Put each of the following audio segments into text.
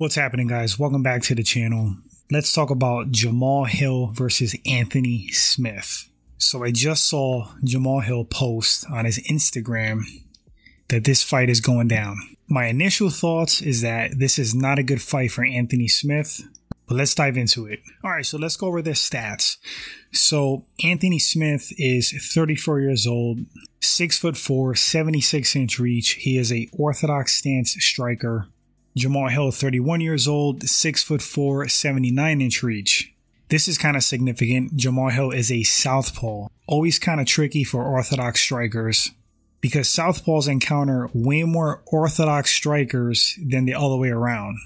What's happening, guys? Welcome back to the channel. Let's talk about Jamal Hill versus Anthony Smith. So, I just saw Jamal Hill post on his Instagram that this fight is going down. My initial thoughts is that this is not a good fight for Anthony Smith, but let's dive into it. All right, so let's go over their stats. So, Anthony Smith is 34 years old, 6 foot 4, 76 inch reach. He is a orthodox stance striker Jamal Hill, 31 years old, 6 foot 4, 79 inch reach. This is kind of significant. Jamal Hill is a southpaw, always kind of tricky for orthodox strikers because southpaws encounter way more orthodox strikers than the other way around.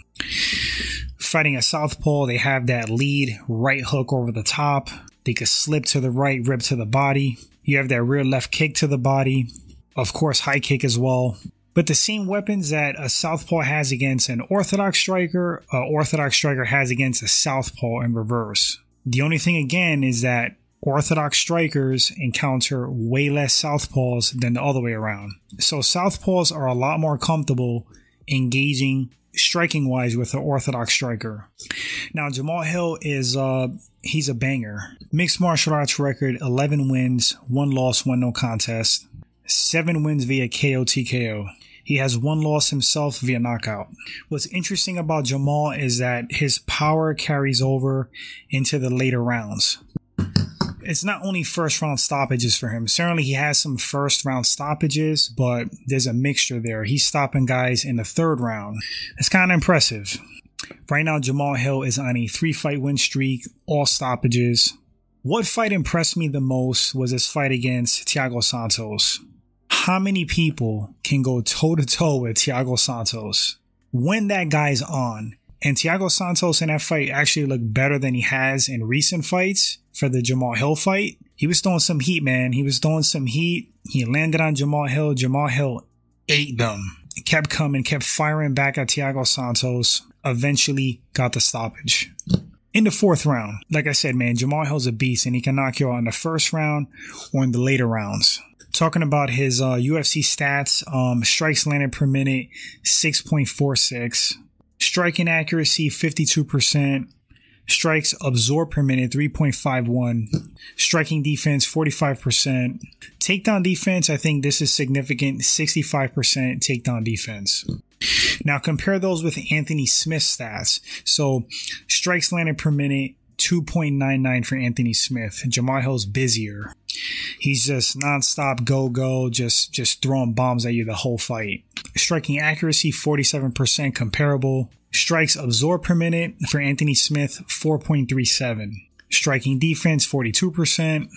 Fighting a southpaw, they have that lead right hook over the top. They could slip to the right, rip to the body. You have that rear left kick to the body. Of course, high kick as well. But the same weapons that a southpaw has against an orthodox striker, a orthodox striker has against a southpaw in reverse. The only thing again is that orthodox strikers encounter way less southpaws than the other way around. So southpaws are a lot more comfortable engaging striking wise with an orthodox striker. Now Jamal Hill is uh he's a banger. Mixed martial arts record 11 wins, 1 loss, 1 no contest. 7 wins via KO TKO. He has one loss himself via knockout. What's interesting about Jamal is that his power carries over into the later rounds. It's not only first round stoppages for him. Certainly, he has some first round stoppages, but there's a mixture there. He's stopping guys in the third round. It's kind of impressive. Right now, Jamal Hill is on a three fight win streak, all stoppages. What fight impressed me the most was his fight against Thiago Santos how many people can go toe to toe with Thiago Santos when that guy's on? And Thiago Santos in that fight actually looked better than he has in recent fights for the Jamal Hill fight. He was throwing some heat, man. He was throwing some heat. He landed on Jamal Hill. Jamal Hill ate them. Kept coming, kept firing back at Thiago Santos. Eventually got the stoppage. In the fourth round, like I said, man, Jamal Hill's a beast and he can knock you out in the first round or in the later rounds talking about his uh, UFC stats, um, strikes landed per minute, 6.46, striking accuracy, 52%, strikes absorbed per minute, 3.51, striking defense, 45%, takedown defense, I think this is significant, 65% takedown defense. Now compare those with Anthony Smith's stats. So strikes landed per minute, 2.99 for Anthony Smith. Jamal Hill's busier. He's just nonstop go go, just just throwing bombs at you the whole fight. Striking accuracy 47% comparable. Strikes absorbed per minute for Anthony Smith 4.37. Striking defense 42%.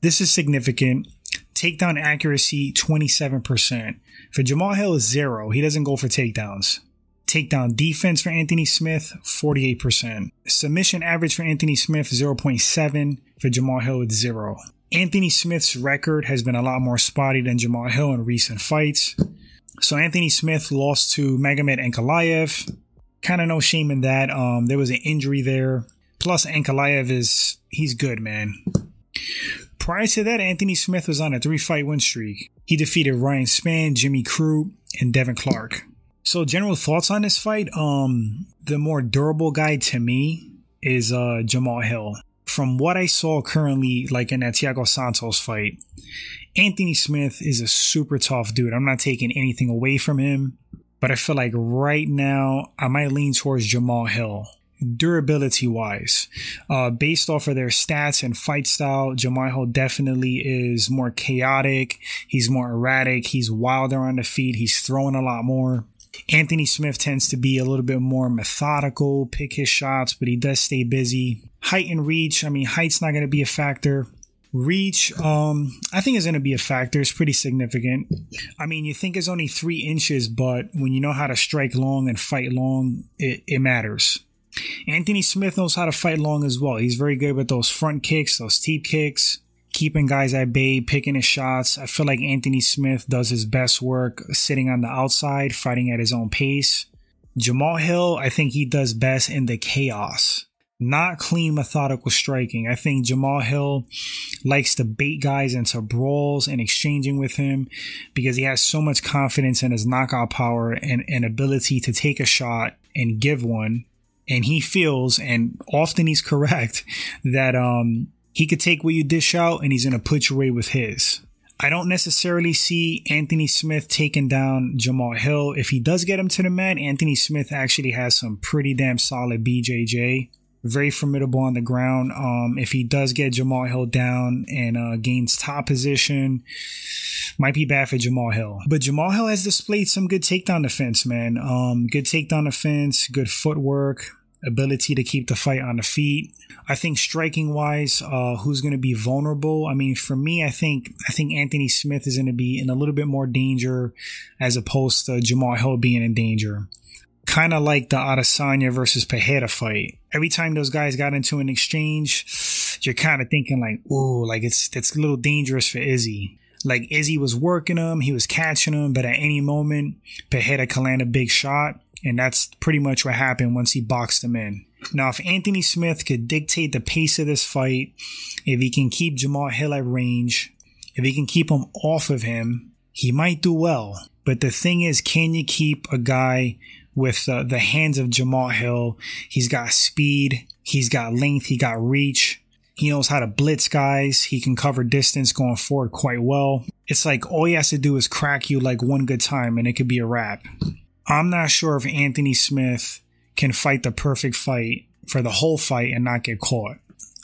This is significant. Takedown accuracy 27%. For Jamal Hill is zero. He doesn't go for takedowns. Takedown defense for Anthony Smith, 48%. Submission average for Anthony Smith, 0.7. For Jamal Hill, it's zero. Anthony Smith's record has been a lot more spotty than Jamal Hill in recent fights. So Anthony Smith lost to Magomed Ankalaev. Kind of no shame in that. Um, there was an injury there. Plus, Ankalaev is he's good, man. Prior to that, Anthony Smith was on a three-fight win streak. He defeated Ryan Spann, Jimmy Crute, and Devin Clark. So, general thoughts on this fight. Um, the more durable guy to me is uh Jamal Hill from what I saw currently, like in that Thiago Santos fight, Anthony Smith is a super tough dude. I'm not taking anything away from him, but I feel like right now I might lean towards Jamal Hill. Durability wise, uh, based off of their stats and fight style, Jamal Hill definitely is more chaotic. He's more erratic. He's wilder on the feet. He's throwing a lot more. Anthony Smith tends to be a little bit more methodical, pick his shots, but he does stay busy. Height and reach, I mean, height's not going to be a factor. Reach, um, I think is going to be a factor. It's pretty significant. I mean, you think it's only three inches, but when you know how to strike long and fight long, it, it matters. Anthony Smith knows how to fight long as well. He's very good with those front kicks, those teep kicks keeping guys at bay, picking his shots. I feel like Anthony Smith does his best work sitting on the outside, fighting at his own pace. Jamal Hill, I think he does best in the chaos. not clean, methodical striking. I think Jamal Hill likes to bait guys into brawls and exchanging with him because he has so much confidence in his knockout power and, and ability to take a shot and give one. And he feels, and often he's correct, that um, he could take what you dish out and he's going to put you away with his. I don't necessarily see Anthony Smith taking down Jamal Hill. If he does get him to the mat, Anthony Smith actually has some pretty damn solid BJJ very formidable on the ground. Um, if he does get Jamal Hill down and uh, gains top position, might be bad for Jamal Hill. But Jamal Hill has displayed some good takedown defense, man. Um, good takedown defense, good footwork, ability to keep the fight on the feet. I think striking wise, uh, who's going to be vulnerable? I mean, for me, I think I think Anthony Smith is going to be in a little bit more danger as opposed to Jamal Hill being in danger kind of like the Adesanya versus Pereira fight. Every time those guys got into an exchange, you're kind of thinking like, "Ooh, like it's it's a little dangerous for Izzy." Like Izzy was working him, he was catching him, but at any moment, Pereira could land a big shot, and that's pretty much what happened once he boxed him in. Now, if Anthony Smith could dictate the pace of this fight, if he can keep Jamal Hill at range, if he can keep him off of him, he might do well. But the thing is, can you keep a guy with uh, the hands of Jamal Hill. He's got speed, he's got length, he got reach. He knows how to blitz guys. He can cover distance going forward quite well. It's like all he has to do is crack you like one good time and it could be a wrap. I'm not sure if Anthony Smith can fight the perfect fight for the whole fight and not get caught.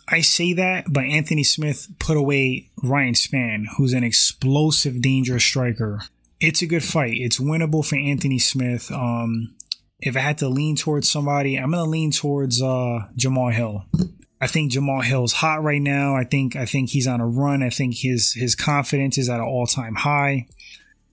I say that, but Anthony Smith put away Ryan Spann, who's an explosive, dangerous striker. It's a good fight. It's winnable for Anthony Smith. Um, if I had to lean towards somebody, I'm gonna lean towards uh, Jamahal Hill. I think Jamahal Hill's hot right now. I think I think he's on a run. I think his his confidence is at an all time high.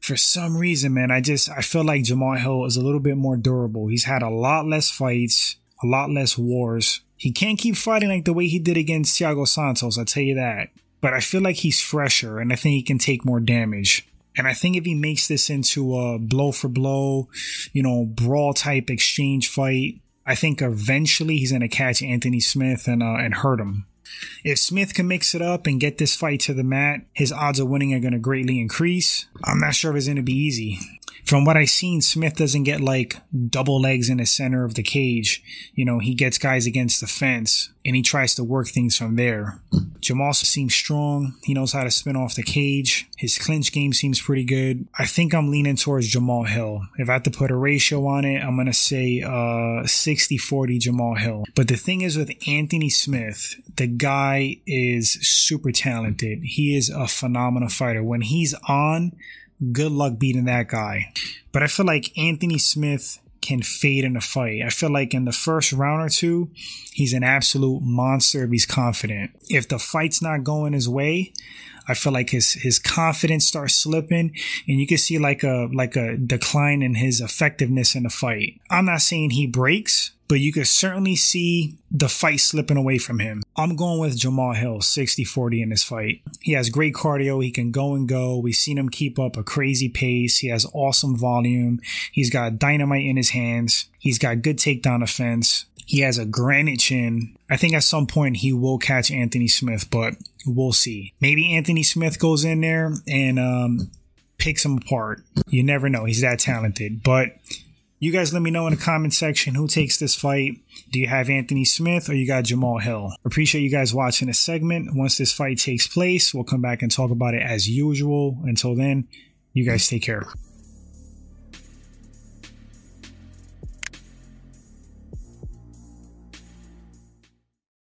For some reason, man, I just I feel like Jamal Hill is a little bit more durable. He's had a lot less fights, a lot less wars. He can't keep fighting like the way he did against Thiago Santos, I'll tell you that. But I feel like he's fresher and I think he can take more damage. And I think if he makes this into a blow for blow, you know, brawl type exchange fight, I think eventually he's going to catch Anthony Smith and uh, and hurt him. If Smith can mix it up and get this fight to the mat, his odds of winning are going to greatly increase. I'm not sure if it's going to be easy from what I've seen, Smith doesn't get like double legs in the center of the cage. You know, he gets guys against the fence and he tries to work things from there. Jamal seems strong. He knows how to spin off the cage. His clinch game seems pretty good. I think I'm leaning towards Jamal Hill. If I had to put a ratio on it, I'm going to say uh 60 40 Jamal Hill. But the thing is with Anthony Smith, the guy is super talented. He is a phenomenal fighter. When he's on, good luck beating that guy. But I feel like Anthony Smith can fade in a fight. I feel like in the first round or two, he's an absolute monster if he's confident. If the fight's not going his way, I feel like his his confidence starts slipping and you can see like a like a decline in his effectiveness in the fight. I'm not saying he breaks, but you could certainly see the fight slipping away from him. I'm going with Jamahal Hill 60-40 in this fight. He has great cardio, he can go and go. We've seen him keep up a crazy pace. He has awesome volume. He's got dynamite in his hands. He's got good takedown offense. He has a granite chin. I think at some point he will catch Anthony Smith, but we'll see. Maybe Anthony Smith goes in there and um, picks him apart. You never know. He's that talented. But you guys let me know in the comment section who takes this fight. Do you have Anthony Smith or you got Jamal Hill? Appreciate you guys watching this segment. Once this fight takes place, we'll come back and talk about it as usual. Until then, you guys take care.